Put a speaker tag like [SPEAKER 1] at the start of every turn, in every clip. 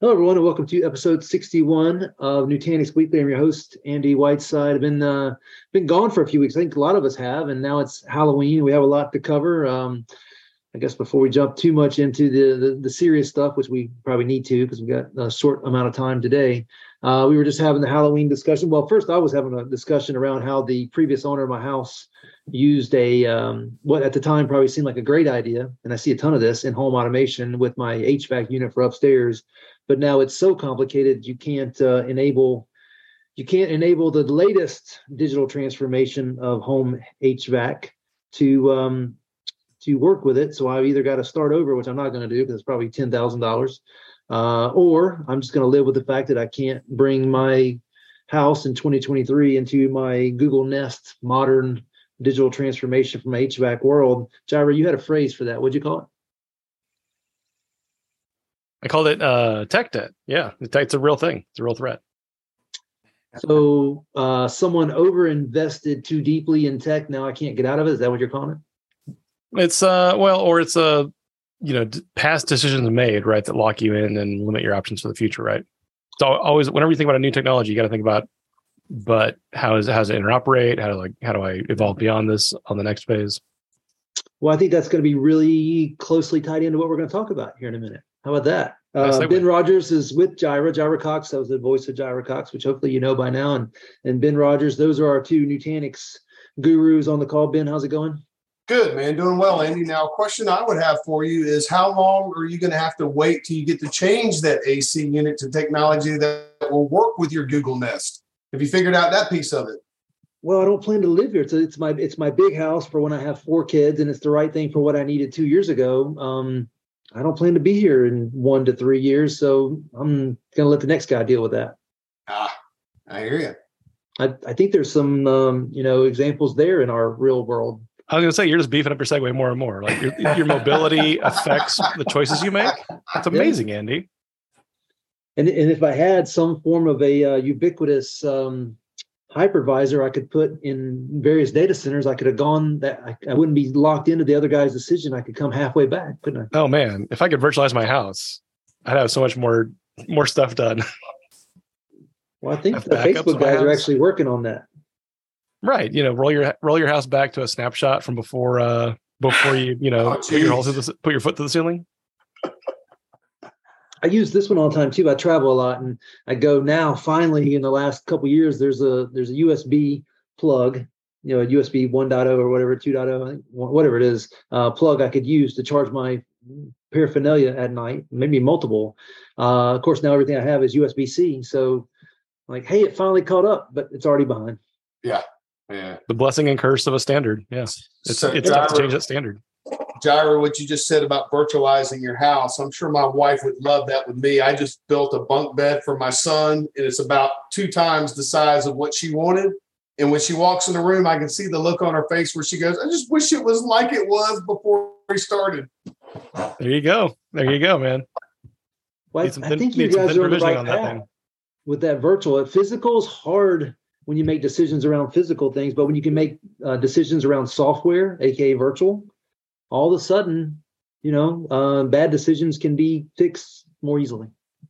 [SPEAKER 1] Hello, everyone, and welcome to episode 61 of Nutanix Weekly. I'm your host, Andy Whiteside. I've been uh, been gone for a few weeks. I think a lot of us have, and now it's Halloween. We have a lot to cover. Um, I guess before we jump too much into the the, the serious stuff, which we probably need to because we've got a short amount of time today, uh, we were just having the Halloween discussion. Well, first I was having a discussion around how the previous owner of my house used a um, what at the time probably seemed like a great idea, and I see a ton of this in home automation with my HVAC unit for upstairs but now it's so complicated you can't uh, enable you can't enable the latest digital transformation of home HVAC to um, to work with it. So I've either got to start over, which I'm not going to do because it's probably ten thousand uh, dollars, or I'm just going to live with the fact that I can't bring my house in 2023 into my Google Nest modern digital transformation from HVAC world. Jirah, you had a phrase for that. What'd you call it?
[SPEAKER 2] I called it uh, tech debt. Yeah, it's a real thing. It's a real threat.
[SPEAKER 1] So uh, someone over invested too deeply in tech. Now I can't get out of it. Is that what you're calling it?
[SPEAKER 2] It's uh well, or it's a you know past decisions made right that lock you in and limit your options for the future. Right. So always, whenever you think about a new technology, you got to think about, but how is how does it interoperate? How do like how do I evolve beyond this on the next phase?
[SPEAKER 1] Well, I think that's going to be really closely tied into what we're going to talk about here in a minute. How about that? Uh, ben Rogers is with Jirah, Jirah Cox. That was the voice of Jirah Cox, which hopefully you know by now. And and Ben Rogers, those are our two Nutanix gurus on the call. Ben, how's it going?
[SPEAKER 3] Good, man. Doing well, Andy. Now, a question I would have for you is how long are you going to have to wait till you get to change that AC unit to technology that will work with your Google Nest? Have you figured out that piece of it?
[SPEAKER 1] Well, I don't plan to live here. It's, it's my it's my big house for when I have four kids, and it's the right thing for what I needed two years ago. Um, I don't plan to be here in one to three years, so I'm going to let the next guy deal with that.
[SPEAKER 3] Ah, I hear you.
[SPEAKER 1] I, I think there's some, um, you know, examples there in our real world.
[SPEAKER 2] I was going to say you're just beefing up your segue more and more. Like your, your mobility affects the choices you make. That's amazing, yeah. Andy.
[SPEAKER 1] And and if I had some form of a uh, ubiquitous um, hypervisor I could put in various data centers, I could have gone that I, I, wouldn't be locked into the other guy's decision. I could come halfway back, couldn't I?
[SPEAKER 2] Oh man, if I could virtualize my house, I'd have so much more more stuff done.
[SPEAKER 1] Well, I think the Facebook guys are actually working on that.
[SPEAKER 2] Right. You know, roll your roll your house back to a snapshot from before uh before you, you know, oh, put your the, put your foot to the ceiling.
[SPEAKER 1] I use this one all the time too. I travel a lot, and I go now. Finally, in the last couple years, there's a there's a USB plug, you know, a USB 1.0 or whatever, 2.0, whatever it is, uh, plug I could use to charge my paraphernalia at night, maybe multiple. Uh, of course, now everything I have is USB C. So, like, hey, it finally caught up, but it's already behind.
[SPEAKER 3] Yeah, yeah.
[SPEAKER 2] The blessing and curse of a standard. Yeah, it's so it's tough to change that standard.
[SPEAKER 3] Jirah, what you just said about virtualizing your house. I'm sure my wife would love that with me. I just built a bunk bed for my son, and it's about two times the size of what she wanted. And when she walks in the room, I can see the look on her face where she goes, I just wish it was like it was before we started.
[SPEAKER 2] There you go. There you go, man.
[SPEAKER 1] Well, I, I think you guys are on the right on path that with that virtual. Physical is hard when you make decisions around physical things, but when you can make uh, decisions around software, aka virtual, all of a sudden, you know, uh, bad decisions can be fixed more easily.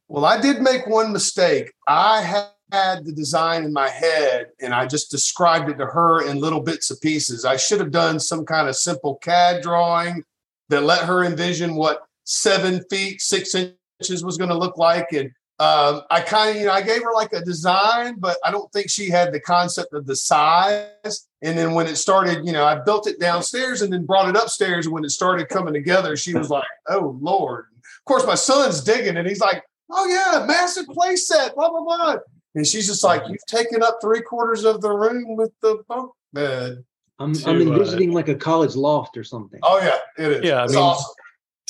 [SPEAKER 3] Well, I did make one mistake. I had the design in my head and I just described it to her in little bits and pieces. I should have done some kind of simple CAD drawing that let her envision what seven feet, six inches was going to look like. And um, I kind of, you know, I gave her like a design, but I don't think she had the concept of the size. And then when it started, you know, I built it downstairs and then brought it upstairs. And when it started coming together, she was like, "Oh Lord!" Of course, my son's digging, and he's like, "Oh yeah, massive play set, blah blah blah." And she's just like, "You've taken up three quarters of the room with the bunk bed."
[SPEAKER 1] I'm, to, I'm envisioning uh, like a college loft or something.
[SPEAKER 3] Oh yeah, it is.
[SPEAKER 2] Yeah, I mean, awesome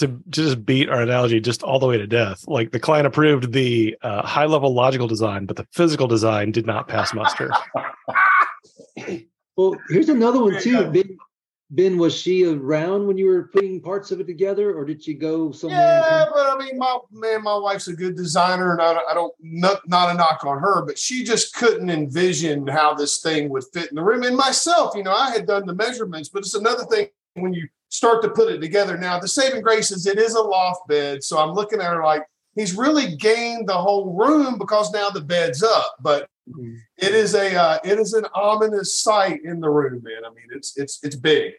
[SPEAKER 2] to, to just beat our analogy just all the way to death. Like the client approved the uh, high level logical design, but the physical design did not pass muster.
[SPEAKER 1] well, here's another one too. Ben, ben, was she around when you were putting parts of it together, or did she go somewhere?
[SPEAKER 3] Yeah, but I mean, my man, my wife's a good designer, and I, I don't not, not a knock on her, but she just couldn't envision how this thing would fit in the room. And myself, you know, I had done the measurements, but it's another thing when you start to put it together. Now, the saving grace is it is a loft bed. So I'm looking at her like, he's really gained the whole room because now the bed's up. But mm-hmm. it is a uh, it is an ominous sight in the room, man. I mean, it's it's it's big.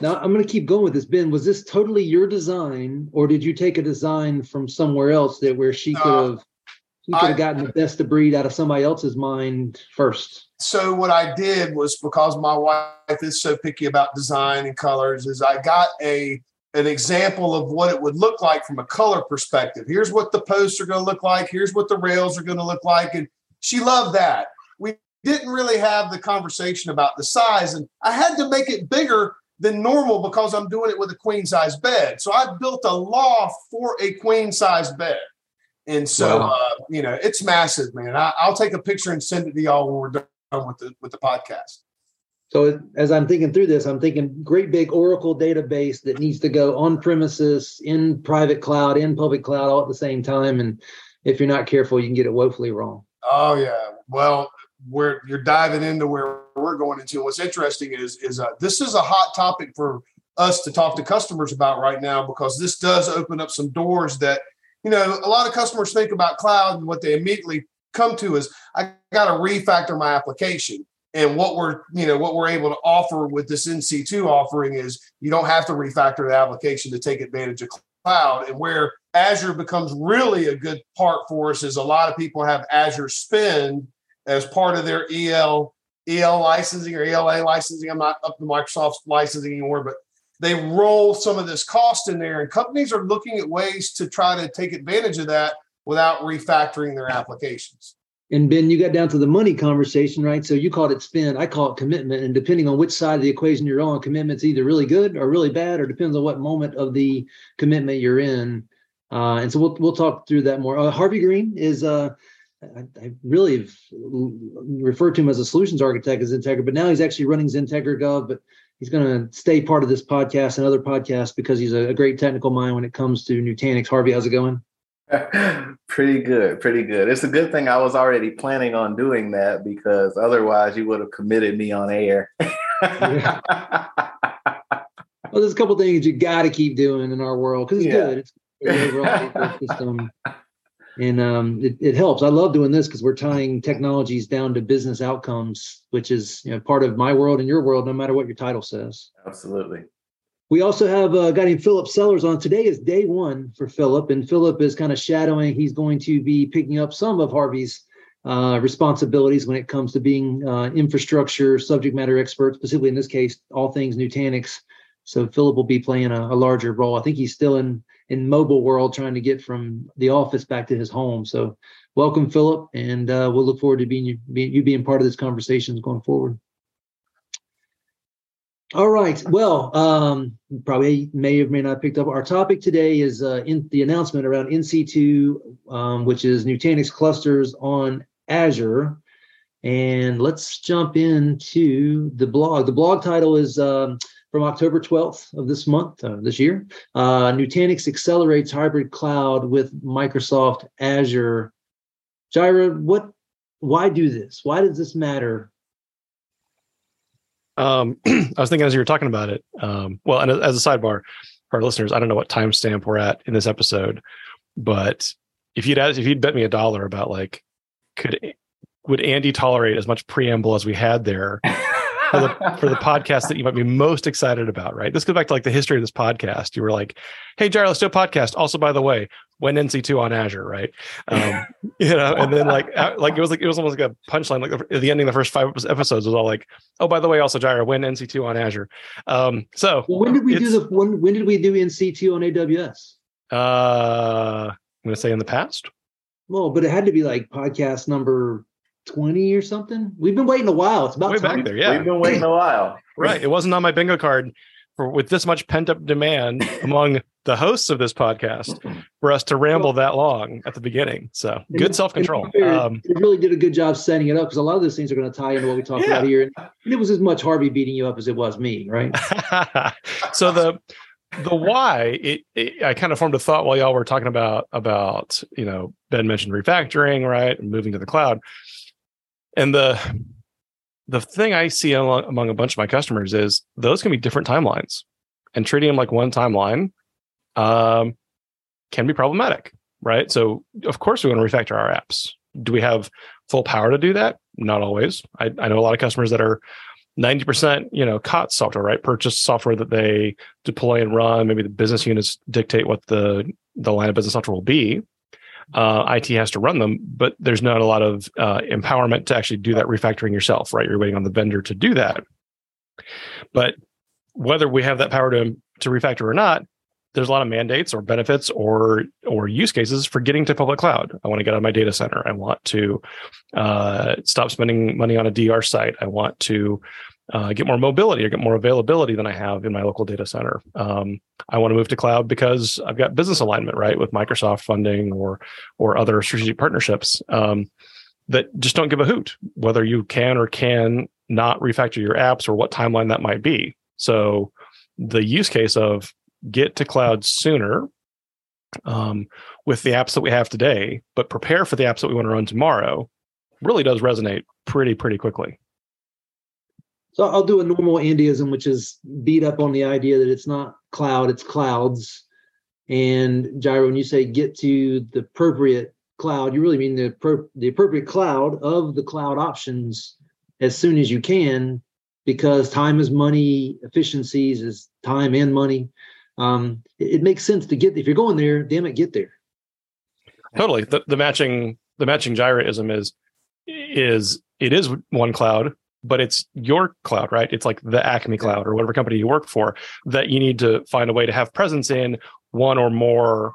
[SPEAKER 1] Now I'm going to keep going with this. Ben, was this totally your design, or did you take a design from somewhere else that where she could have he could have gotten the best of breed out of somebody else's mind first?
[SPEAKER 3] So what I did was because my wife is so picky about design and colors, is I got a an example of what it would look like from a color perspective. Here's what the posts are going to look like. Here's what the rails are going to look like, and she loved that. We didn't really have the conversation about the size, and I had to make it bigger than normal because I'm doing it with a queen size bed. So I built a loft for a queen size bed. And so, wow. uh, you know, it's massive, man. I, will take a picture and send it to y'all when we're done with the with the podcast.
[SPEAKER 1] So as I'm thinking through this, I'm thinking great big Oracle database that needs to go on premises, in private cloud, in public cloud, all at the same time. And if you're not careful, you can get it woefully wrong.
[SPEAKER 3] Oh yeah. Well, where you're diving into where we're going into. What's interesting is is uh, this is a hot topic for us to talk to customers about right now because this does open up some doors that you know a lot of customers think about cloud and what they immediately come to is I got to refactor my application. And what we're, you know, what we're able to offer with this NC2 offering is you don't have to refactor the application to take advantage of cloud. And where Azure becomes really a good part for us is a lot of people have Azure Spend as part of their EL EL licensing or ELA licensing. I'm not up to Microsoft's licensing anymore, but they roll some of this cost in there, and companies are looking at ways to try to take advantage of that without refactoring their applications.
[SPEAKER 1] And Ben, you got down to the money conversation, right? So you called it spend, I call it commitment. And depending on which side of the equation you're on, commitment's either really good or really bad, or depends on what moment of the commitment you're in. Uh, and so we'll we'll talk through that more. Uh, Harvey Green is uh, I, really referred to him as a solutions architect as Xentegra, but now he's actually running Xentegra Gov. But he's going to stay part of this podcast and other podcasts because he's a, a great technical mind when it comes to Nutanix. Harvey, how's it going?
[SPEAKER 4] pretty good, pretty good. It's a good thing I was already planning on doing that because otherwise you would have committed me on air.
[SPEAKER 1] well, there's a couple things you got to keep doing in our world because it's yeah. good. It's overall system and um, it, it helps. I love doing this because we're tying technologies down to business outcomes, which is you know, part of my world and your world, no matter what your title says.
[SPEAKER 4] Absolutely.
[SPEAKER 1] We also have a guy named Philip Sellers on. Today is day one for Philip, and Philip is kind of shadowing. He's going to be picking up some of Harvey's uh, responsibilities when it comes to being uh, infrastructure subject matter expert, specifically in this case, all things Nutanix. So Philip will be playing a, a larger role. I think he's still in in mobile world trying to get from the office back to his home. So welcome, Philip, and uh, we'll look forward to being you, being you being part of this conversation going forward. All right. Well, um, probably may or may not picked up. Our topic today is uh, in the announcement around NC2, um, which is Nutanix clusters on Azure. And let's jump into the blog. The blog title is um, from October 12th of this month, uh, this year. Uh, Nutanix accelerates hybrid cloud with Microsoft Azure. Jirah, what? Why do this? Why does this matter?
[SPEAKER 2] Um, I was thinking as you were talking about it. Um, well, and as a sidebar, for our listeners, I don't know what timestamp we're at in this episode, but if you'd asked, if you'd bet me a dollar about like, could would Andy tolerate as much preamble as we had there for the for the podcast that you might be most excited about, right? This goes back to like the history of this podcast. You were like, "Hey, Jared, let's do a podcast." Also, by the way, when NC two on Azure, right? Um, you know, and then like like it was like it was almost like a punchline. Like the, the ending of the first five episodes was all like, "Oh, by the way, also Jared, when NC two on Azure." Um, so
[SPEAKER 1] well, when did we do the when when did we do NC two on AWS?
[SPEAKER 2] Uh, I'm going to say in the past.
[SPEAKER 1] Well, but it had to be like podcast number 20 or something. We've been waiting a while. It's about
[SPEAKER 2] way
[SPEAKER 1] time.
[SPEAKER 2] back there. Yeah,
[SPEAKER 4] we've been waiting a while.
[SPEAKER 2] right. It wasn't on my bingo card for with this much pent up demand among the hosts of this podcast for us to ramble that long at the beginning. So good self control.
[SPEAKER 1] Um, it really did a good job setting it up because a lot of those things are going to tie into what we talked yeah. about here. And it was as much Harvey beating you up as it was me, right?
[SPEAKER 2] so the the why it, it, i kind of formed a thought while y'all were talking about about you know ben mentioned refactoring right and moving to the cloud and the the thing I see among, a bunch of my customers is those can be different timelines, and treating them like one timeline um, can be problematic, right? So of course we want to refactor our apps. Do we have full power to do that? Not always. I, I know a lot of customers that are 90% you know COT software right purchase software that they deploy and run maybe the business units dictate what the the line of business software will be uh, it has to run them but there's not a lot of uh, empowerment to actually do that refactoring yourself right you're waiting on the vendor to do that but whether we have that power to to refactor or not there's a lot of mandates or benefits or or use cases for getting to public cloud. I want to get on my data center. I want to uh, stop spending money on a DR site. I want to uh, get more mobility or get more availability than I have in my local data center. Um, I want to move to cloud because I've got business alignment, right, with Microsoft funding or or other strategic partnerships um, that just don't give a hoot whether you can or can not refactor your apps or what timeline that might be. So the use case of get to cloud sooner um, with the apps that we have today, but prepare for the apps that we want to run tomorrow really does resonate pretty, pretty quickly.
[SPEAKER 1] So I'll do a normal Andyism, which is beat up on the idea that it's not cloud, it's clouds. And Jirah, when you say get to the appropriate cloud, you really mean the, pro- the appropriate cloud of the cloud options as soon as you can, because time is money, efficiencies is time and money um, it, it, makes sense to get if you're going there, damn it, get there.
[SPEAKER 2] Totally. The, the matching the matching gyraism is is it is one cloud, but it's your cloud, right? It's like the Acme cloud or whatever company you work for that you need to find a way to have presence in one or more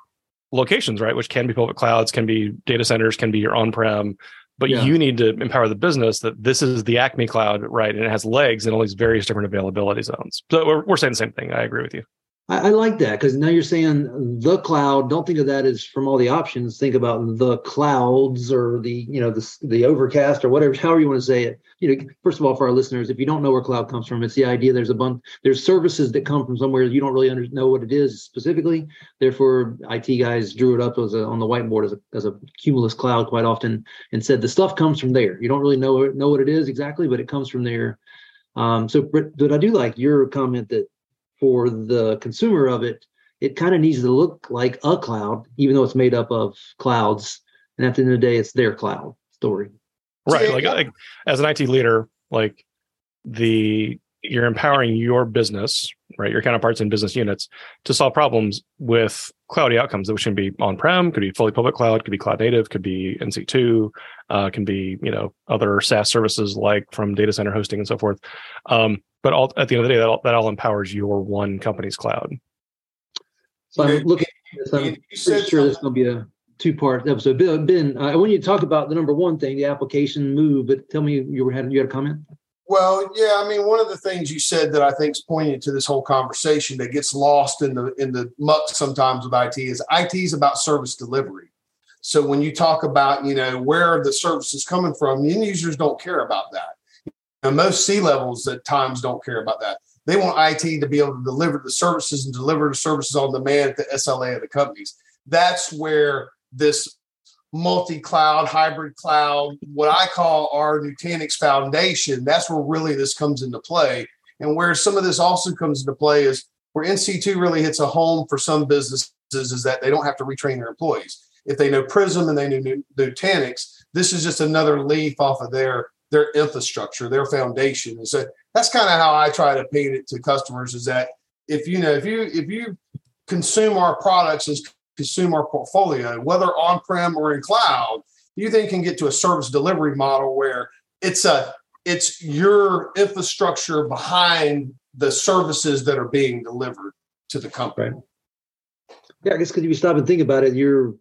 [SPEAKER 2] locations, right? Which can be public clouds, can be data centers, can be your on-prem, but yeah. you need to empower the business that this is the Acme cloud, right? And it has legs in all these various different availability zones. So we're, we're saying the same thing. I agree with you.
[SPEAKER 1] I, I like that because now you're saying the cloud. Don't think of that as from all the options. Think about the clouds or the you know the the overcast or whatever, however you want to say it. You know, first of all, for our listeners, if you don't know where cloud comes from, it's the idea there's a bunch there's services that come from somewhere you don't really under, know what it is specifically. Therefore, IT guys drew it up as a, on the whiteboard as a as a cumulus cloud quite often and said the stuff comes from there. You don't really know know what it is exactly, but it comes from there. Um, so, but, but I do like your comment that for the consumer of it, it kind of needs to look like a cloud, even though it's made up of clouds. And at the end of the day, it's their cloud story.
[SPEAKER 2] Right. Like, like as an IT leader, like the you're empowering your business, right? Your counterparts in business units to solve problems with cloudy outcomes, which can be on-prem, could be fully public cloud, could be cloud native, could be NC2, uh, can be you know other SaaS services like from data center hosting and so forth. Um, but all, at the end of the day, that all, that all empowers your one company's cloud.
[SPEAKER 1] So I'm looking at this. I'm pretty sure this is going to be a two-part episode. Ben, I want you to talk about the number one thing, the application move. But tell me, you were had you had a comment.
[SPEAKER 3] Well, yeah, I mean, one of the things you said that I think is poignant to this whole conversation that gets lost in the in the muck sometimes with IT is IT is about service delivery. So when you talk about, you know, where the service is coming from, end users don't care about that. Most C levels at times don't care about that. They want IT to be able to deliver the services and deliver the services on demand at the SLA of the companies. That's where this multi-cloud, hybrid cloud, what I call our Nutanix foundation, that's where really this comes into play. And where some of this also comes into play is where NC2 really hits a home for some businesses is that they don't have to retrain their employees. If they know Prism and they know Nutanix, this is just another leaf off of their their infrastructure, their foundation. And so that's kind of how I try to paint it to customers is that if you know if you if you consume our products and consume our portfolio, whether on-prem or in cloud, you then can get to a service delivery model where it's a it's your infrastructure behind the services that are being delivered to the company. Right.
[SPEAKER 1] Yeah, I guess because if you stop and think about it, you're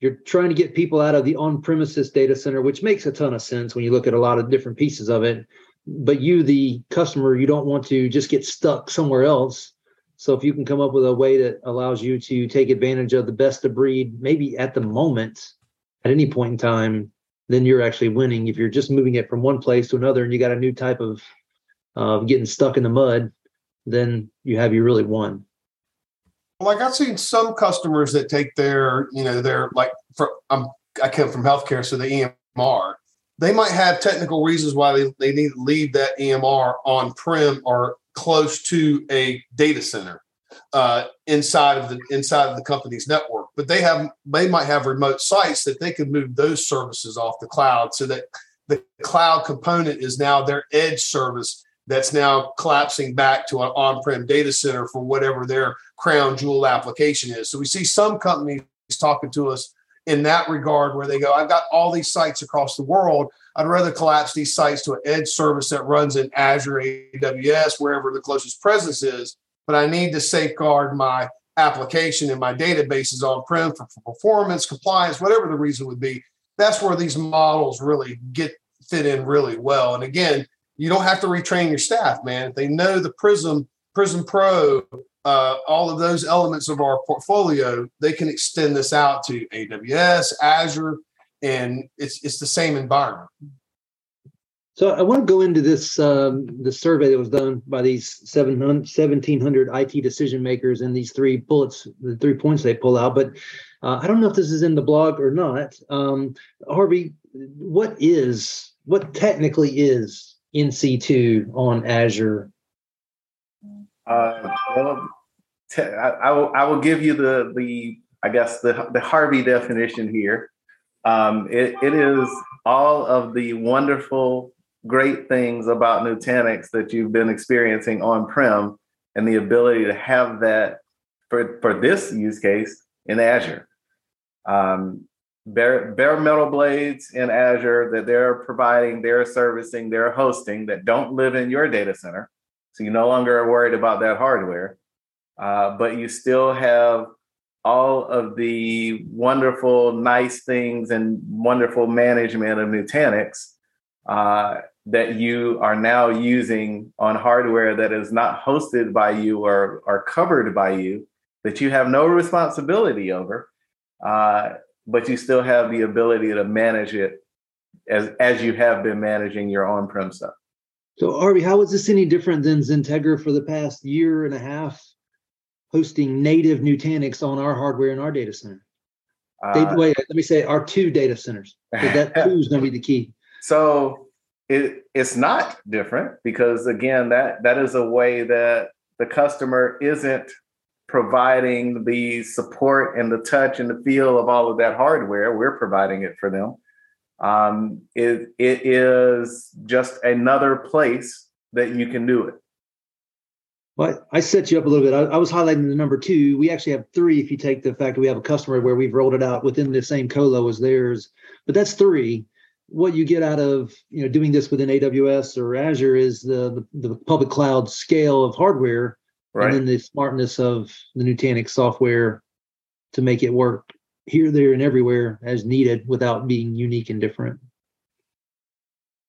[SPEAKER 1] you're trying to get people out of the on-premises data center, which makes a ton of sense when you look at a lot of different pieces of it. But you, the customer, you don't want to just get stuck somewhere else. So if you can come up with a way that allows you to take advantage of the best of breed, maybe at the moment, at any point in time, then you're actually winning. If you're just moving it from one place to another and you got a new type of uh, getting stuck in the mud, then you have you really won
[SPEAKER 3] like I've seen some customers that take their, you know, their like for I'm I come from healthcare, so the EMR, they might have technical reasons why they, they need to leave that EMR on prem or close to a data center uh, inside of the inside of the company's network. but they have they might have remote sites that they could move those services off the cloud so that the cloud component is now their edge service that's now collapsing back to an on-prem data center for whatever their crown jewel application is. So we see some companies talking to us in that regard where they go, I've got all these sites across the world. I'd rather collapse these sites to an edge service that runs in Azure, AWS, wherever the closest presence is. But I need to safeguard my application and my databases on prem for, for performance, compliance, whatever the reason would be. That's where these models really get fit in really well. And again, you don't have to retrain your staff, man. If they know the Prism, Prism Pro, uh, all of those elements of our portfolio, they can extend this out to AWS, Azure, and it's it's the same environment.
[SPEAKER 1] So I want to go into this um, the survey that was done by these 1,700 IT decision makers and these three bullets, the three points they pull out. But uh, I don't know if this is in the blog or not. Um, Harvey, what is what technically is NC2 on Azure?
[SPEAKER 4] Uh, well, te- I, I, will, I will give you the, the I guess, the, the Harvey definition here. Um, it, it is all of the wonderful, great things about Nutanix that you've been experiencing on prem and the ability to have that for, for this use case in Azure. Um, bare, bare metal blades in Azure that they're providing, they're servicing, they're hosting that don't live in your data center. So you no longer are worried about that hardware, uh, but you still have all of the wonderful, nice things and wonderful management of Nutanix uh, that you are now using on hardware that is not hosted by you or, or covered by you, that you have no responsibility over. Uh, but you still have the ability to manage it as as you have been managing your on-prem stuff.
[SPEAKER 1] So, Harvey, how is this any different than Xentegra for the past year and a half, hosting native Nutanix on our hardware in our data center? Uh, wait, let me say our two data centers. That two is going to be the key.
[SPEAKER 4] So it it's not different because again, that that is a way that the customer isn't providing the support and the touch and the feel of all of that hardware. We're providing it for them. Um, it, it is just another place that you can do it.
[SPEAKER 1] Well, I set you up a little bit. I, I, was highlighting the number two. We actually have three if you take the fact that we have a customer where we've rolled it out within the same colo as theirs. But that's three. What you get out of you know doing this within AWS or Azure is the the, the public cloud scale of hardware right. and then the smartness of the Nutanix software to make it work here, there, and everywhere as needed without being unique and different.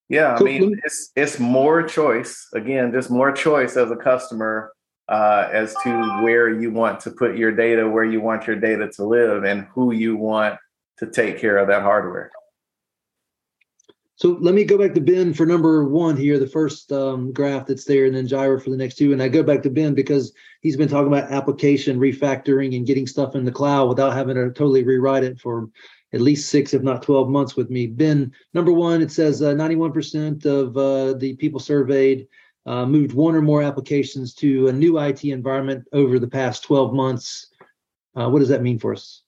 [SPEAKER 4] Yeah, I mean, it's it's more choice. Again, just more choice as a customer uh, as to where you want to put your data, where you want your data to live, and who you want to take care of that hardware.
[SPEAKER 1] So let me go back to Ben for number one here, the first um, graph that's there, and then Jirah for the next two. And I go back to Ben because he's been talking about application refactoring and getting stuff in the cloud without having to totally rewrite it for at least six, if not 12 months with me. Ben, number one, it says uh, 91% of uh, the people surveyed uh, moved one or more applications to a new IT environment over the past 12 months. Uh, what does that mean for us?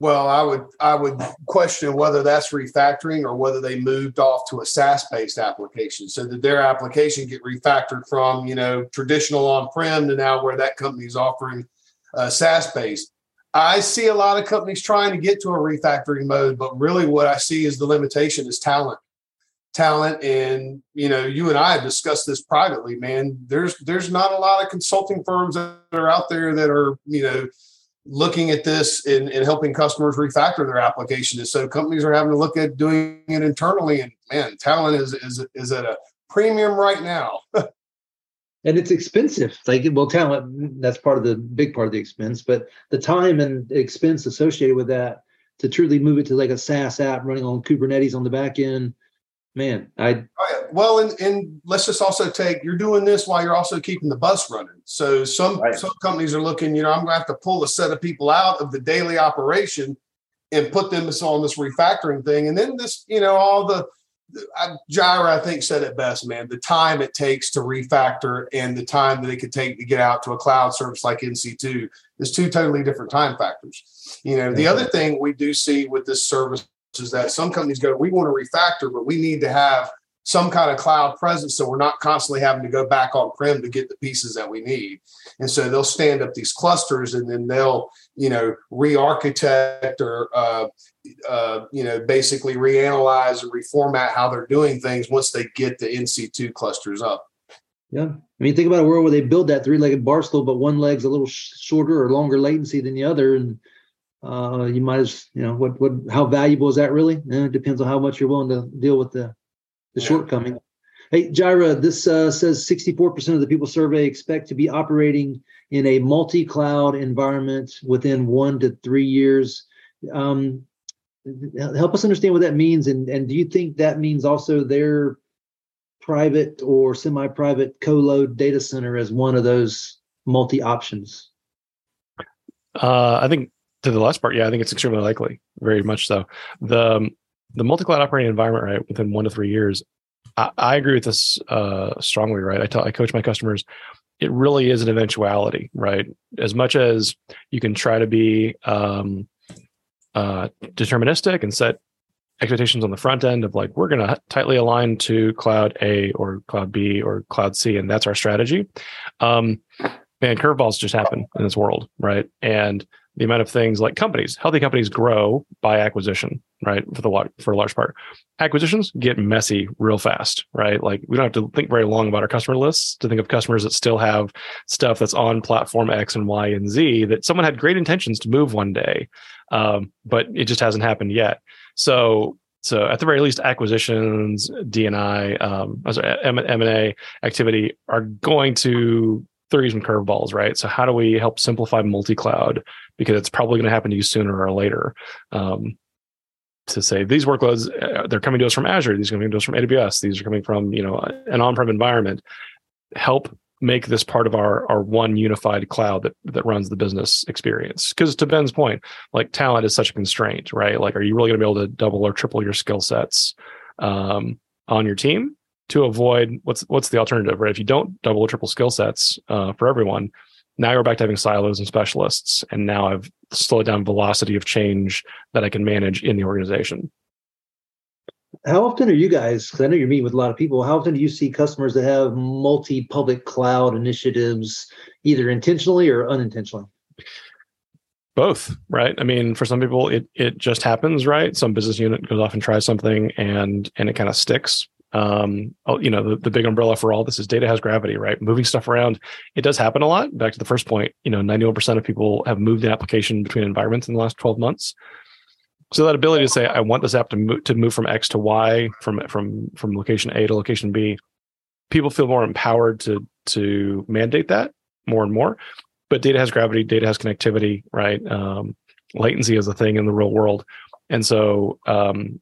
[SPEAKER 3] Well, I would I would question whether that's refactoring or whether they moved off to a SaaS based application. So did their application get refactored from you know traditional on prem to now where that company is offering uh, SaaS based. I see a lot of companies trying to get to a refactoring mode, but really what I see is the limitation is talent. Talent and you know you and I have discussed this privately, man. There's there's not a lot of consulting firms that are out there that are you know looking at this and, and helping customers refactor their application. And so companies are having to look at doing it internally. And man, talent is is is at a premium right now.
[SPEAKER 1] and it's expensive. Like well, talent that's part of the big part of the expense, but the time and expense associated with that to truly move it to like a SaaS app running on Kubernetes on the back end man, I
[SPEAKER 3] well, and, and let's just also take you're doing this while you're also keeping the bus running. So some right. some companies are looking, you know, I'm going to have to pull a set of people out of the daily operation and put them on this refactoring thing, and then this, you know, all the I, Jirah, I think, said it best, man. The time it takes to refactor and the time that it could take to get out to a cloud service like NC2 is two totally different time factors. You know, the other thing we do see with this service is that some companies go, we want to refactor, but we need to have some kind of cloud presence so we're not constantly having to go back on prem to get the pieces that we need. And so they'll stand up these clusters and then they'll you know re-architect or uh, uh, you know basically reanalyze and reformat how they're doing things once they get the nc2 clusters up.
[SPEAKER 1] Yeah. I mean think about a world where they build that three-legged bar stool but one leg's a little shorter or longer latency than the other and uh, you might as you know what what how valuable is that really? Eh, it depends on how much you're willing to deal with the the yeah. shortcoming. Hey Jirah this uh, says 64% of the people surveyed expect to be operating in a multi-cloud environment within one to three years. Um, help us understand what that means and and do you think that means also their private or semi-private co-load data center as one of those multi options
[SPEAKER 2] uh, i think to the last part, yeah, I think it's extremely likely, very much so. The um, the multi cloud operating environment, right, within one to three years, I, I agree with this uh, strongly, right. I tell I coach my customers, it really is an eventuality, right? As much as you can try to be um, uh, deterministic and set expectations on the front end of like we're going to tightly align to cloud A or cloud B or cloud C, and that's our strategy. Um, man, curveballs just happen in this world, right? And the amount of things like companies, healthy companies grow by acquisition, right? For the for a large part, acquisitions get messy real fast, right? Like we don't have to think very long about our customer lists to think of customers that still have stuff that's on platform X and Y and Z that someone had great intentions to move one day, um, but it just hasn't happened yet. So so at the very least, acquisitions, DNI, um, M and A activity are going to you some curveballs, right? So how do we help simplify multi-cloud because it's probably going to happen to you sooner or later. Um, to say these workloads uh, they're coming to us from Azure, these are coming to us from AWS, these are coming from you know an on-prem environment. Help make this part of our our one unified cloud that that runs the business experience. Because to Ben's point, like talent is such a constraint, right? Like, are you really going to be able to double or triple your skill sets um, on your team? To avoid what's what's the alternative, right? If you don't double or triple skill sets uh, for everyone, now you're back to having silos and specialists, and now I've slowed down velocity of change that I can manage in the organization.
[SPEAKER 1] How often are you guys? Because I know you're meeting with a lot of people. How often do you see customers that have multi-public cloud initiatives, either intentionally or unintentionally?
[SPEAKER 2] both right i mean for some people it it just happens right some business unit goes off and tries something and and it kind of sticks um oh, you know the, the big umbrella for all this is data has gravity right? Moving stuff around it does happen a lot. Back to the first point you know 91% of people have moved an application between environments in the last 12 months. So that ability to say i want this app to move to move from x to y from from from location a to location b people feel more empowered to to mandate that more and more. But data has gravity data has connectivity right? Um, latency is a thing in the real world. And so um,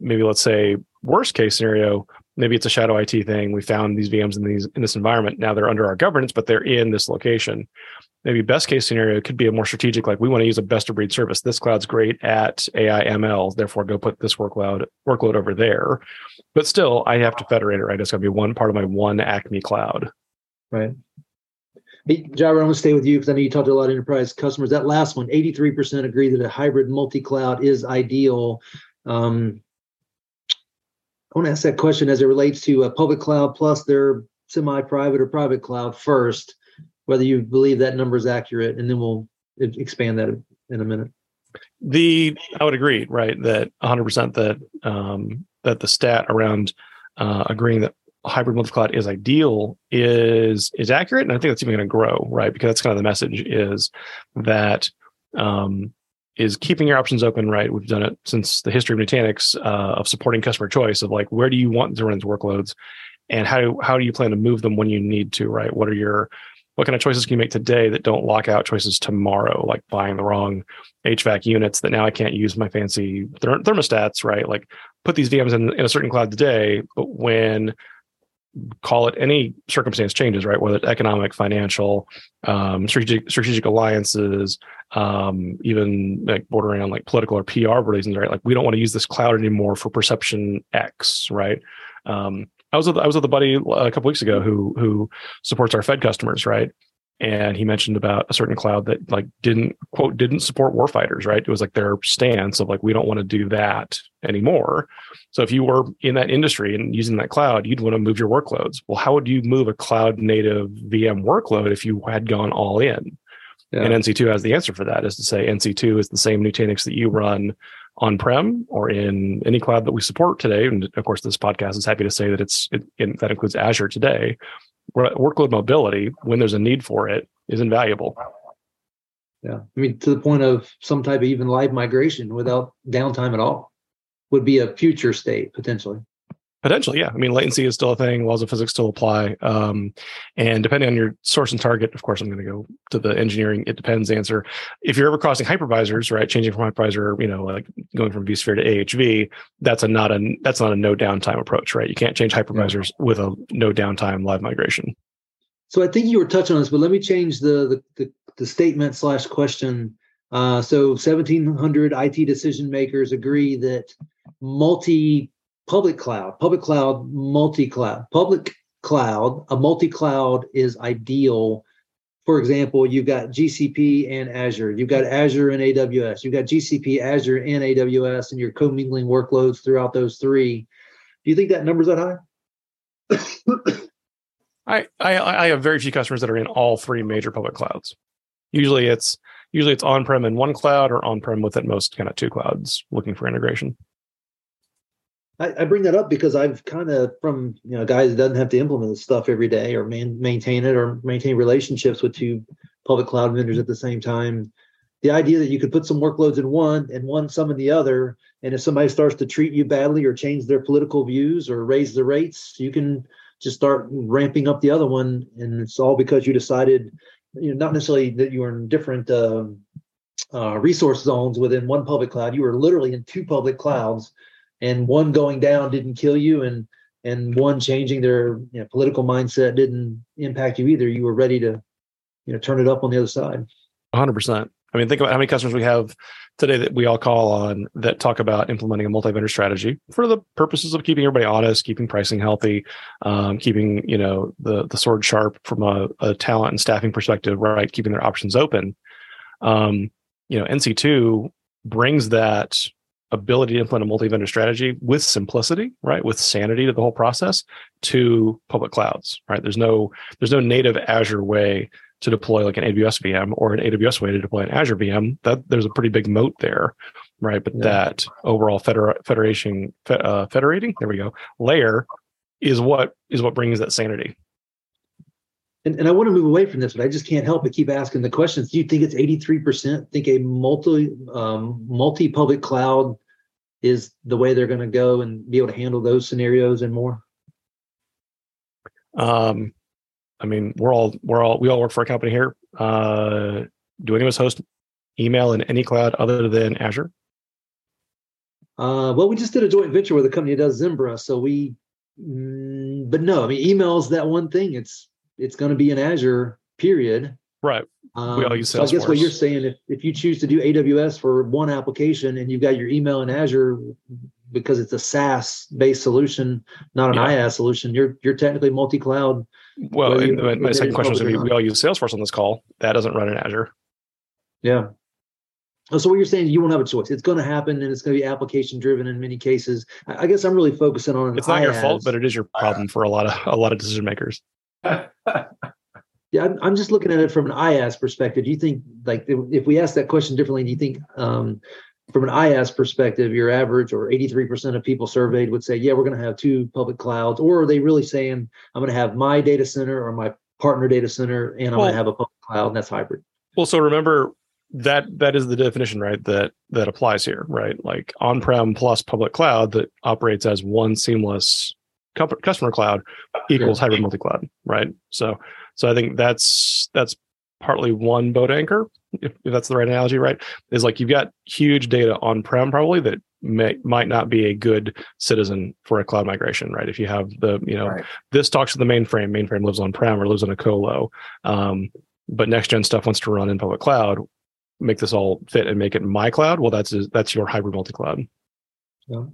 [SPEAKER 2] maybe let's say worst case scenario, maybe it's a shadow IT thing. We found these VMs in these in this environment. Now they're under our governance, but they're in this location. Maybe best case scenario could be a more strategic, like we want to use a best of breed service. This cloud's great at AI ML, therefore go put this workload workload over there. But still, I have to federate it, right? It's gonna be one part of my one Acme cloud.
[SPEAKER 1] Right. Hey, Jirah, I'm going to stay with you because I know you talked to a lot of enterprise customers. That last one, 83% agree that a hybrid multi-cloud is ideal. Um, I want to ask that question as it relates to a public cloud plus their semi-private or private cloud first, whether you believe that number is accurate, and then we'll expand that in a minute.
[SPEAKER 2] The I would agree, right, that 100% that um, that the stat around uh, agreeing that hybrid multi-cloud is ideal is is accurate, and I think that's even going to grow, right? Because that's kind of the message is that um, is keeping your options open, right? We've done it since the history of Nutanix uh, of supporting customer choice of like, where do you want to run these workloads? And how how do you plan to move them when you need to, right? What are your, what kind of choices can you make today that don't lock out choices tomorrow, like buying the wrong HVAC units that now I can't use my fancy thermostats, right? Like put these VMs in, in a certain cloud today, but when call it any circumstance changes, right? Whether it's economic, financial, um, strategic, strategic alliances, um, even like bordering on like political or PR reasons, right? Like we don't want to use this cloud anymore for perception X, right? Um, I was with, I was with a buddy a couple weeks ago who who supports our Fed customers, right? And he mentioned about a certain cloud that like didn't quote didn't support warfighters, right? It was like their stance of like we don't want to do that anymore. So if you were in that industry and using that cloud, you'd want to move your workloads. Well, how would you move a cloud native VM workload if you had gone all in? Yeah. And NC2 has the answer for that is to say NC2 is the same Nutanix that you run on-prem or in any cloud that we support today. And of course, this podcast is happy to say that it's it, it, that includes Azure today. Workload mobility, when there's a need for it, is invaluable.
[SPEAKER 1] Yeah, I mean to the point of some type of even live migration without downtime at all would be a future state potentially.
[SPEAKER 2] Potentially, yeah. I mean, latency is still a thing. Laws of physics still apply. Um, and depending on your source and target, of course, I'm going to go to the engineering. It depends answer. If you're ever crossing hypervisors, right, changing from hypervisor, you know, like going from vSphere to AHV, that's a not a that's not a no downtime approach, right? You can't change hypervisors with a no downtime live migration.
[SPEAKER 1] So I think you were touching on this, but let me change the the, the, the statement slash question. Uh, so 1,700 IT decision makers agree that multi public cloud, public cloud, multi cloud, public cloud, a multi cloud is ideal. For example, you've got GCP and Azure, you've got Azure and AWS, you've got GCP, Azure, and AWS, and you're commingling workloads throughout those three. Do you think that number's that high?
[SPEAKER 2] I, I I have very few customers that are in all three major public clouds. Usually it's usually it's on-prem in one cloud or on-prem with at most kind of two clouds looking for integration.
[SPEAKER 1] I, I bring that up because I've kind of from you know guys that doesn't have to implement this stuff every day or man, maintain it or maintain relationships with two public cloud vendors at the same time. The idea that you could put some workloads in one and one some in the other, and if somebody starts to treat you badly or change their political views or raise the rates, you can just start ramping up the other one, and it's all because you decided, you know, not necessarily that you were in different uh, uh, resource zones within one public cloud. You were literally in two public clouds and one going down didn't kill you and and one changing their you know, political mindset didn't impact you either. You were ready to you know turn it up on the other side.
[SPEAKER 2] 100% i mean think about how many customers we have today that we all call on that talk about implementing a multi-vendor strategy for the purposes of keeping everybody honest keeping pricing healthy um, keeping you know the the sword sharp from a, a, talent and staffing perspective right? Keeping their options open. Um, you know nc2 brings that ability to implement a multi-vendor strategy with simplicity, right, with sanity to the whole process to public clouds, right? There's no there's no native Azure way to deploy like an AWS VM or an AWS way to deploy an Azure VM. That there's a pretty big moat there, right? But yeah. that overall feder- federation uh, federating, there we go, layer is what is what brings that sanity.
[SPEAKER 1] And, and I want to move away from this, but I just can't help but keep asking the questions. Do you think it's 83%? Think a multi um, multi public cloud is the way they're going to go and be able to handle those scenarios and more?
[SPEAKER 2] Um, I mean, we're all we're all we all work for a company here. Uh, do any of us host email in any cloud other than Azure?
[SPEAKER 1] Uh, well, we just did a joint venture with a company that does Zimbra, so we. Mm, but no, I mean, email is that one thing. It's it's going to be in Azure. Period.
[SPEAKER 2] Right.
[SPEAKER 1] Um, we all use Salesforce. So I guess what you're saying, if, if you choose to do AWS for one application and you've got your email in Azure because it's a SaaS based solution, not an yeah. IaaS solution, you're you're technically multi-cloud.
[SPEAKER 2] Well, my, my second question is: we, we all use Salesforce on this call. That doesn't run in Azure.
[SPEAKER 1] Yeah. Oh, so what you're saying, you won't have a choice. It's going to happen, and it's going to be application driven in many cases. I guess I'm really focusing on.
[SPEAKER 2] It's not IaaS. your fault, but it is your problem for a lot of a lot of decision makers.
[SPEAKER 1] Yeah, I'm, I'm just looking at it from an IaaS perspective. Do you think, like, if we ask that question differently, do you think, um, from an IaaS perspective, your average or 83% of people surveyed would say, yeah, we're going to have two public clouds? Or are they really saying, I'm going to have my data center or my partner data center and I'm well, going to have a public cloud and that's hybrid?
[SPEAKER 2] Well, so remember that that is the definition, right? That that applies here, right? Like on-prem plus public cloud that operates as one seamless customer cloud equals hybrid multi-cloud, right? So so I think that's that's partly one boat anchor. if, if that's the right analogy, right? Is like you've got huge data on prem probably that may might not be a good citizen for a cloud migration, right? If you have the, you know,
[SPEAKER 4] Right.
[SPEAKER 2] this talks to the mainframe, mainframe lives on prem or lives on a colo, um, but next gen stuff wants to run in public cloud. Make this all fit and make it my cloud. Well, that's that's your hybrid multi cloud.
[SPEAKER 1] Yeah.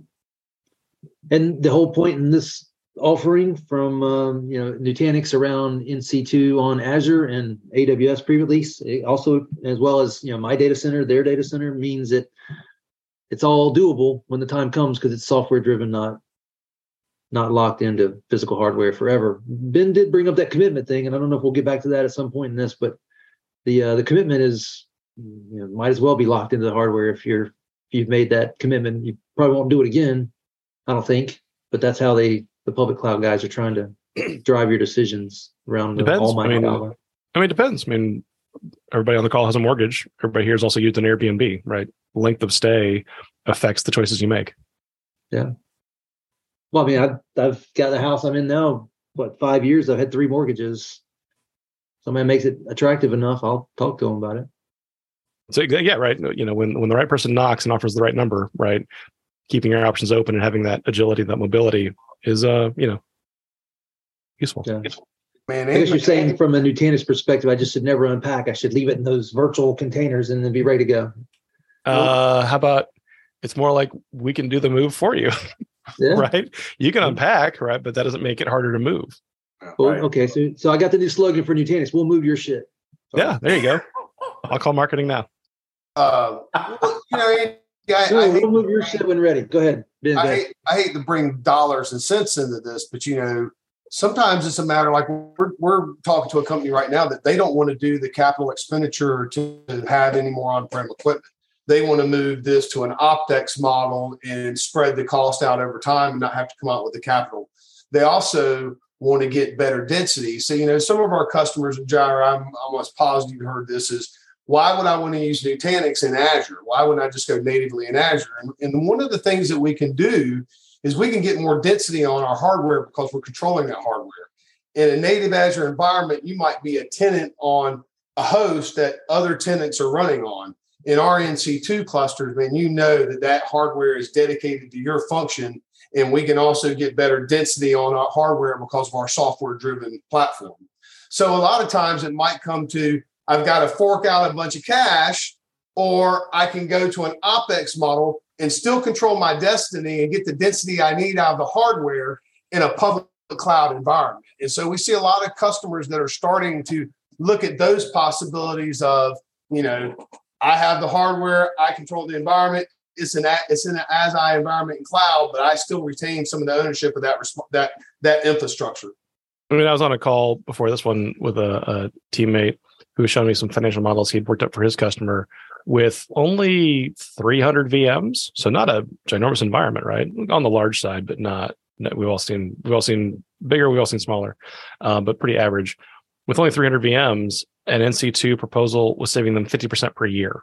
[SPEAKER 1] And the whole point in this offering from um, you know Nutanix around NC2 on Azure and AWS pre-release, it also as well as you know my data center, their data center means that it's all doable when the time comes because it's software driven, not not locked into physical hardware forever. Ben did bring up that commitment thing, and I don't know if we'll get back to that at some point in this, but the uh, the commitment is you know might as well be locked into the hardware if you're if you've made that commitment. You probably won't do it again, I don't think, but that's how they the public cloud guys are trying to drive your decisions around the
[SPEAKER 2] Depends.
[SPEAKER 1] all my
[SPEAKER 2] I mean,
[SPEAKER 1] cloud.
[SPEAKER 2] I mean, it depends. I mean, everybody on the call has a mortgage. Everybody here has also used an Airbnb, right? Length of stay affects the choices you make. Yeah.
[SPEAKER 1] Well, I mean, I've I've got the house I'm in now. What five years? I've had three mortgages. Somebody makes it attractive enough, I'll talk to them about it.
[SPEAKER 2] So yeah, right. You know, when when the right person knocks and offers the right number, right, keeping your options open and having that agility, that mobility is, uh, you know, useful.
[SPEAKER 1] Yeah.
[SPEAKER 3] Man,
[SPEAKER 1] I guess you're saying from a Nutanix perspective, I just should never unpack. I should leave it in those virtual containers and then be ready to go.
[SPEAKER 2] Uh, how about it's more like we can do the move for you,
[SPEAKER 1] Yeah.
[SPEAKER 2] right? You can unpack, right, but that doesn't make it harder to move.
[SPEAKER 1] Well,
[SPEAKER 4] Right.
[SPEAKER 1] okay. So so I got the new slogan for Nutanix. We'll move your shit.
[SPEAKER 2] Yeah, there you go. I'll call marketing now.
[SPEAKER 3] uh, you know, and- yeah, I,
[SPEAKER 1] No,
[SPEAKER 3] I hate
[SPEAKER 1] we'll move your shit when ready. Go ahead.
[SPEAKER 3] I hate, I hate to bring dollars and cents into this, but you know, sometimes it's a matter like we're, we're talking to a company right now that they don't want to do the capital expenditure to have any more on-prem equipment. They want to move this to an OpEx model and spread the cost out over time and not have to come out with the capital. They also want to get better density. So, you know, some of our customers, Jirah, I'm almost positive you heard this is why would I want to use Nutanix in Azure? Why wouldn't I just go natively in Azure? And, and one of the things that we can do is we can get more density on our hardware because we're controlling that hardware. In a native Azure environment, you might be a tenant on a host that other tenants are running on. In our NC2 clusters, man, you know that that hardware is dedicated to your function, and we can also get better density on our hardware because of our software-driven platform. So a lot of times it might come to I've got to fork out a bunch of cash, or I can go to an OPEX model and still control my destiny and get the density I need out of the hardware in a public cloud environment. And so we see a lot of customers that are starting to look at those possibilities of, you know, I have the hardware, I control the environment. It's an it's in an Azure environment in cloud, but I still retain some of the ownership of that that that infrastructure.
[SPEAKER 2] I mean, I was on a call before this one with a, a teammate who was showing me some financial models he'd worked up for his customer with only 300 VMs. So not a ginormous environment, right? On the large side, but not. We've all seen we've all seen bigger, we've all seen smaller, uh, but pretty average. With only 300 VMs, an NC2 proposal was saving them 50% per year,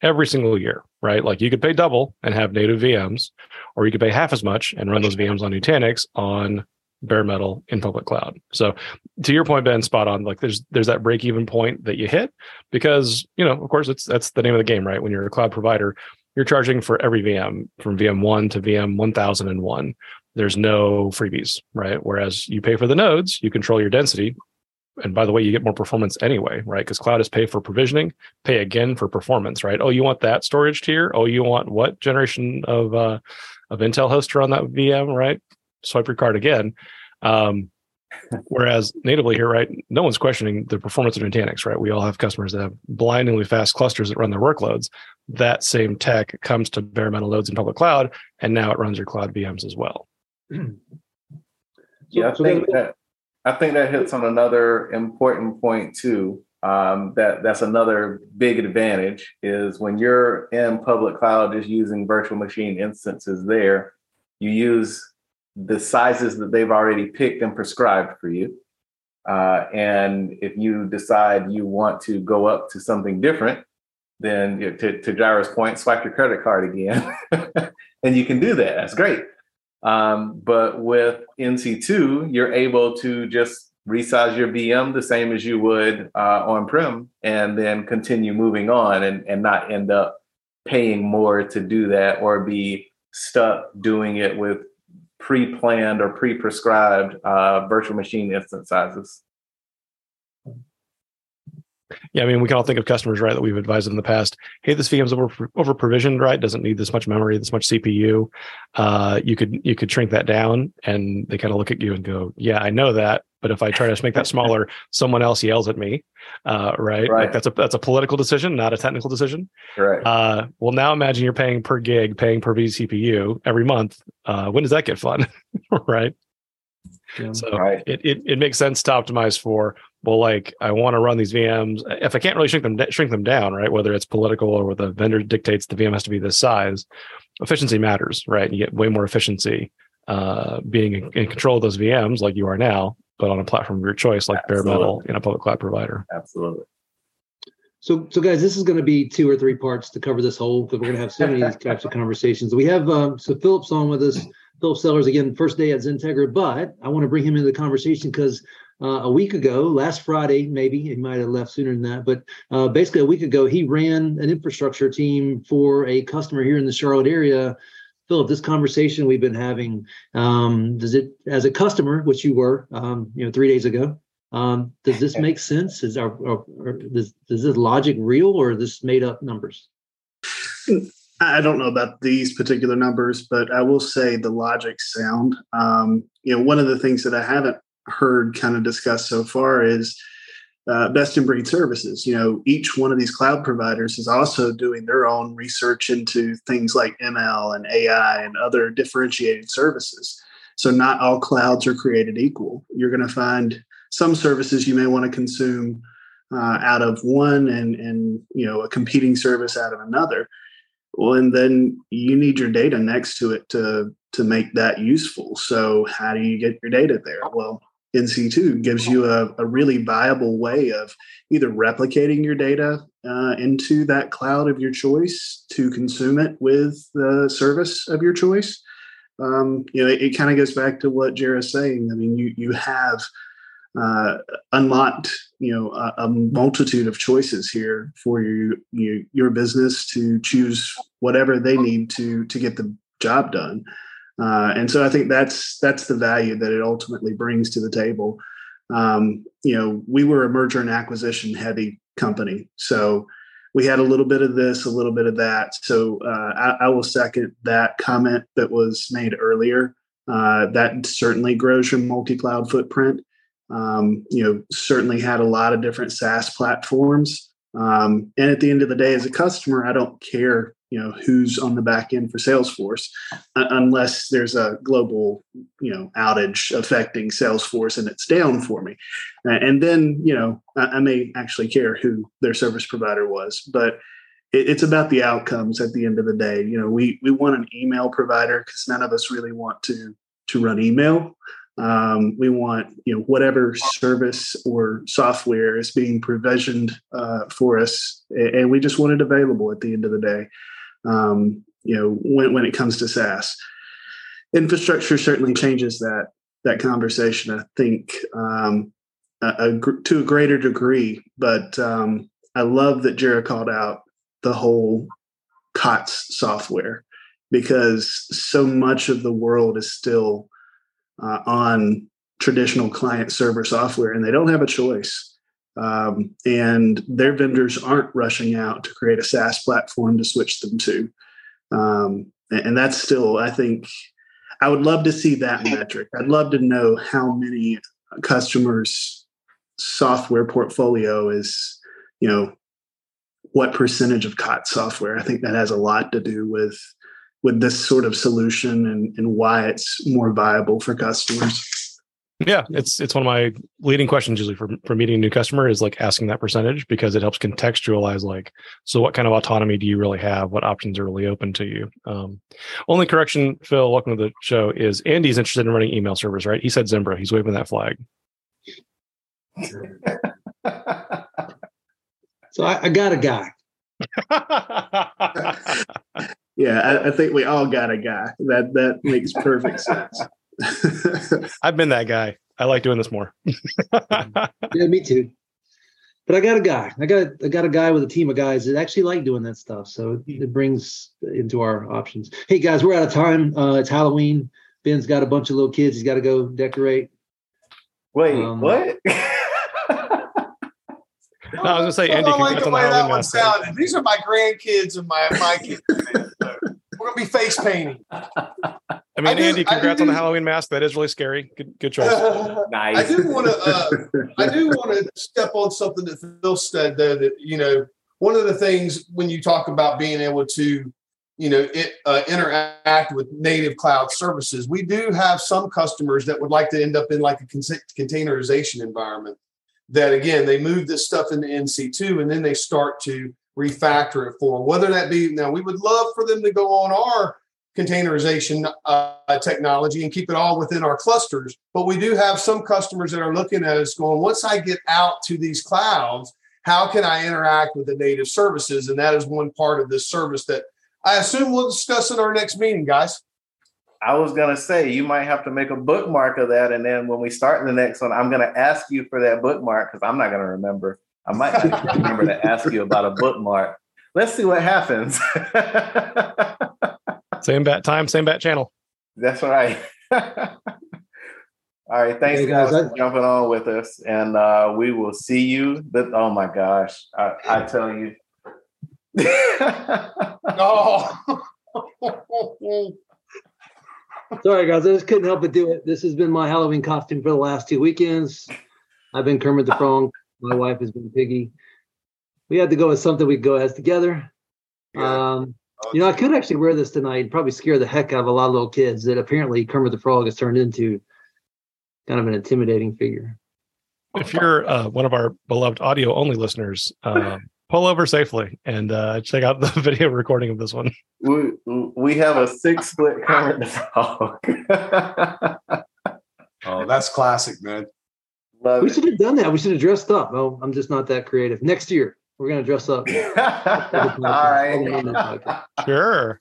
[SPEAKER 2] every single year, right? Like you could pay double and have native VMs, or you could pay half as much and run those VMs on Nutanix on bare metal in public cloud. So to your point, Ben, spot on. Like there's there's that break even point that you hit because you know, of course, it's that's the name of the game, right? When you're a cloud provider, you're charging for every VM from VM one to VM one thousand and one. There's no freebies, right? Whereas you pay for the nodes, you control your density. And by the way, you get more performance anyway, right? Because cloud is pay for provisioning, pay again for performance, right? Oh, you want that storage tier? Oh, you want what generation of uh, of Intel host to run that VM, right? Swipe your card again. Um, whereas natively here, right, no one's questioning the performance of Nutanix, right? We all have customers that have blindingly fast clusters that run their workloads. That same tech comes to bare metal nodes in public cloud, and now it runs your cloud VMs as well.
[SPEAKER 4] Yeah, I think that I think that hits on another important point too. Um, that that's another big advantage is when you're in public cloud, just using virtual machine instances there, you use the sizes that they've already picked and prescribed for you. Uh, and if you decide you want to go up to something different, then you- to, to Jirah's point, swipe your credit card again, and you can do that. That's great. Um, but with NC2, you're able to just resize your VM the same as you would uh, on prem, and then continue moving on, and and not end up paying more to do that or be stuck doing it with pre-planned or pre-prescribed uh, virtual machine instance sizes.
[SPEAKER 2] Yeah, I mean, we can all think of customers, right, that we've advised in the past. Hey, this VM's over over provisioned, right? Doesn't need this much memory, this much CPU. Uh, you could you could shrink that down, and they kind of look at you and go, "Yeah, I know that, but if I try to make that smaller, someone else yells at me, uh, right?
[SPEAKER 4] Right.
[SPEAKER 2] Like that's a that's a political decision, not a technical decision.
[SPEAKER 4] Right.
[SPEAKER 2] Uh, well, now imagine you're paying per gig, paying per vCPU every month. Uh, when does that get fun, right?
[SPEAKER 1] Yeah.
[SPEAKER 2] So
[SPEAKER 4] Right.
[SPEAKER 2] it, it it makes sense to optimize for well, like I want to run these VMs. If I can't really shrink them shrink them down, right? Whether it's political or the vendor dictates the VM has to be this size, efficiency matters, right? You get way more efficiency uh, being in, in control of those VMs like you are now, but on a platform of your choice, like bare metal in a public cloud provider.
[SPEAKER 4] Absolutely.
[SPEAKER 1] So, so guys, this is going to be two or three parts to cover this whole because we're going to have so many of these types of conversations. We have um, so Philip's on with us. Philip Sellers again, first day at Xentegra, but I want to bring him into the conversation because uh, a week ago, last Friday, maybe he might have left sooner than that, but uh, basically a week ago, he ran an infrastructure team for a customer here in the Charlotte area. Philip, this conversation we've been having, um, does it, as a customer, which you were, um, you know, three days ago, um, does this make sense? Is our, our, our does, does this logic real or is this made up numbers?
[SPEAKER 5] I don't know about these particular numbers, but I will say the logic sound. Um, you know, one of the things that I haven't heard kind of discussed so far is uh, best in breed services. You know, each one of these cloud providers is also doing their own research into things like ML and AI and other differentiated services. So not all clouds are created equal. You're going to find some services you may want to consume uh, out of one and and you know a competing service out of another well and then you need your data next to it to to make that useful so how do you get your data there well nc2 gives you a, a really viable way of either replicating your data uh, into that cloud of your choice to consume it with the service of your choice. Um, you know it, it kind of goes back to what Jared's saying. I mean you you have uh, unlocked you know a, a multitude of choices here for you, you your business to choose whatever they need to to get the job done uh, and so i think that's that's the value that it ultimately brings to the table. Um, you know we were a merger and acquisition heavy company. So we had a little bit of this a little bit of that. So uh, I, I will second that comment that was made earlier. Uh, that certainly grows your multi-cloud footprint. Um, you know, certainly had a lot of different SaaS platforms. Um, and at the end of the day, as a customer, I don't care, you know, who's on the back end for Salesforce, uh, unless there's a global, you know, outage affecting Salesforce and it's down for me. And then, you know, I, may actually care who their service provider was, but it, it's about the outcomes at the end of the day. You know, we we want an email provider because none of us really want to to run email. Um, we want you know whatever service or software is being provisioned uh, for us, and we just want it available at the end of the day. Um, you know when when it comes to SaaS, infrastructure certainly changes that that conversation. I think um, a, a, to a greater degree, but um, I love that Jared called out the whole COTS software because so much of the world is still uh, on traditional client server software and they don't have a choice. Um, and their vendors aren't rushing out to create a SaaS platform to switch them to. Um, and, that's still, I think, I would love to see that metric. I'd love to know how many customers' software portfolio is, you know, what percentage of COT software. I think that has a lot to do with with this sort of solution and, and why it's more viable for customers.
[SPEAKER 2] Yeah, it's it's one of my leading questions usually for for meeting a new customer is like asking that percentage because it helps contextualize like so what kind of autonomy do you really have? What options are really open to you? Um, only correction, Phil, welcome to the show. Is Andy's interested in running email servers, right? He said Zimbra. He's waving that flag.
[SPEAKER 1] so I, I got a guy.
[SPEAKER 5] yeah, I, I, think we all got a guy that that makes perfect sense.
[SPEAKER 2] I've been that guy. I like doing this more.
[SPEAKER 1] Yeah, me too. But I got a guy. I got I got a guy with a team of guys that actually like doing that stuff. So it, it brings into our options. Hey guys, we're out of time. Uh, it's Halloween. Ben's got a bunch of little kids. He's got to go decorate.
[SPEAKER 4] Wait,
[SPEAKER 1] Um,
[SPEAKER 4] what?
[SPEAKER 2] No, I was gonna say, Andy,
[SPEAKER 3] I like
[SPEAKER 2] congrats
[SPEAKER 3] the
[SPEAKER 2] the
[SPEAKER 3] way that one sounded. These are my grandkids and my my kids. man. So we're gonna be face painting.
[SPEAKER 2] I mean,
[SPEAKER 3] I do-
[SPEAKER 2] Andy,
[SPEAKER 3] I
[SPEAKER 2] congrats
[SPEAKER 3] do-
[SPEAKER 2] on the Halloween mask. That is really scary. Good, good choice.
[SPEAKER 3] I
[SPEAKER 4] nice.
[SPEAKER 3] do want to. Uh, I do want to step on something that Phil said, though. That you know, one of the things when you talk about being able to, you know, it, uh, interact with native cloud services, we do have some customers that would like to end up in like a con- containerization environment. That again, they move this stuff into NC2 and then they start to refactor it for them. whether that be now. We would love for them to go on our containerization uh, technology and keep it all within our clusters. But we do have some customers that are looking at us going, once I get out to these clouds, how can I interact with the native services? And that is one part of this service that I assume we'll discuss in our next meeting, guys.
[SPEAKER 4] I was gonna say you might have to make a bookmark of that, and then when we start the next one, I'm gonna ask you for that bookmark because I'm not gonna remember. I might just remember to ask you about a bookmark. Let's see what happens.
[SPEAKER 2] Same bat time, same bat channel.
[SPEAKER 4] That's right. All right, thanks
[SPEAKER 1] Okay,
[SPEAKER 4] guys,
[SPEAKER 1] guys,
[SPEAKER 4] for jumping on with us, and uh, we will see you. But oh my gosh, I, I tell you.
[SPEAKER 3] Oh,
[SPEAKER 1] Sorry guys, I just couldn't help but do it. This has been my Halloween costume for the last two weekends. I've been Kermit the Frog. My wife has been Piggy. We had to go with something we could go as together. Um, you know, I could actually wear this tonight and probably scare the heck out of a lot of little kids that apparently Kermit the Frog has turned into kind of an intimidating figure.
[SPEAKER 2] If you're uh, one of our beloved audio only listeners, um, pull over safely and uh, check out the video recording of this one.
[SPEAKER 4] we we have a six foot Kermit the Frog.
[SPEAKER 3] oh, that's classic, man.
[SPEAKER 4] Love
[SPEAKER 1] We
[SPEAKER 4] it.
[SPEAKER 1] should have done that. We should have dressed up. Oh, I'm just not that creative. Next year, we're gonna dress up.
[SPEAKER 4] All right.
[SPEAKER 2] Sure.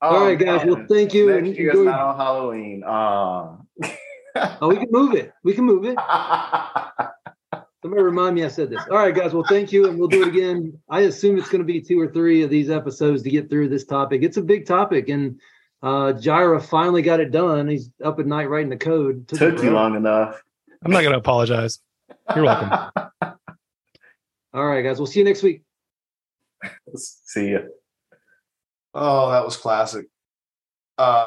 [SPEAKER 1] All right, guys. Well, thank you. and
[SPEAKER 4] Next year's
[SPEAKER 1] enjoy-
[SPEAKER 4] not on Halloween. Aw.
[SPEAKER 1] Oh, we can move it. We can move it. Somebody remind me I said this. All right, guys. Well, thank you, and we'll do it again. I assume it's going to be two or three of these episodes to get through this topic. It's a big topic, and uh Jirah finally got it done. He's up at night writing the code.
[SPEAKER 4] Took
[SPEAKER 1] him
[SPEAKER 4] you long enough.
[SPEAKER 2] I'm not going to apologize. You're welcome.
[SPEAKER 1] All right, guys. We'll see you next week.
[SPEAKER 4] See ya.
[SPEAKER 3] Oh, that was classic. Uh,